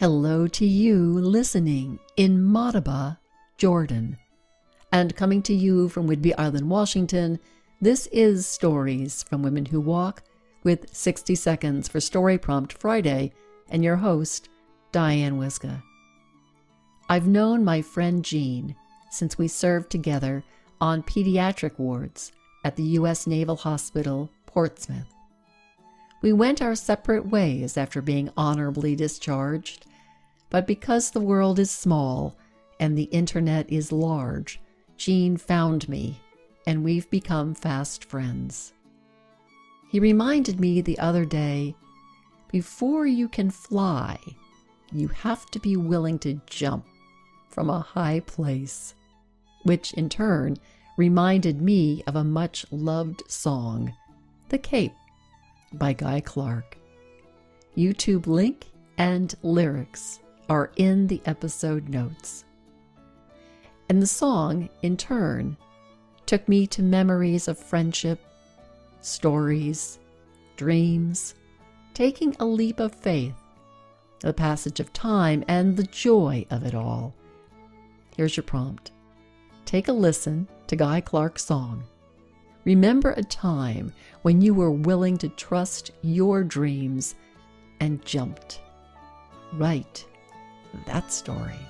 Hello to you listening in Madaba, Jordan. And coming to you from Whidbey Island, Washington, this is Stories from Women Who Walk with 60 Seconds for Story Prompt Friday, and your host, Diane Wyzga. I've known my friend Gene since we served together on pediatric wards at the U.S. Naval Hospital, Portsmouth. We went our separate ways after being honorably discharged, but because the world is small and the internet is large, Gene found me and we've become fast friends. He reminded me the other day before you can fly, you have to be willing to jump from a high place, which in turn reminded me of a much loved song, The Cape by Guy Clark. YouTube link and lyrics are in the episode notes. And the song, in turn, took me to memories of friendship, stories, dreams, taking a leap of faith, the passage of time, and the joy of it all. Here's your prompt Take a listen to Guy Clark's song. Remember a time when you were willing to trust your dreams and jumped. Write that story.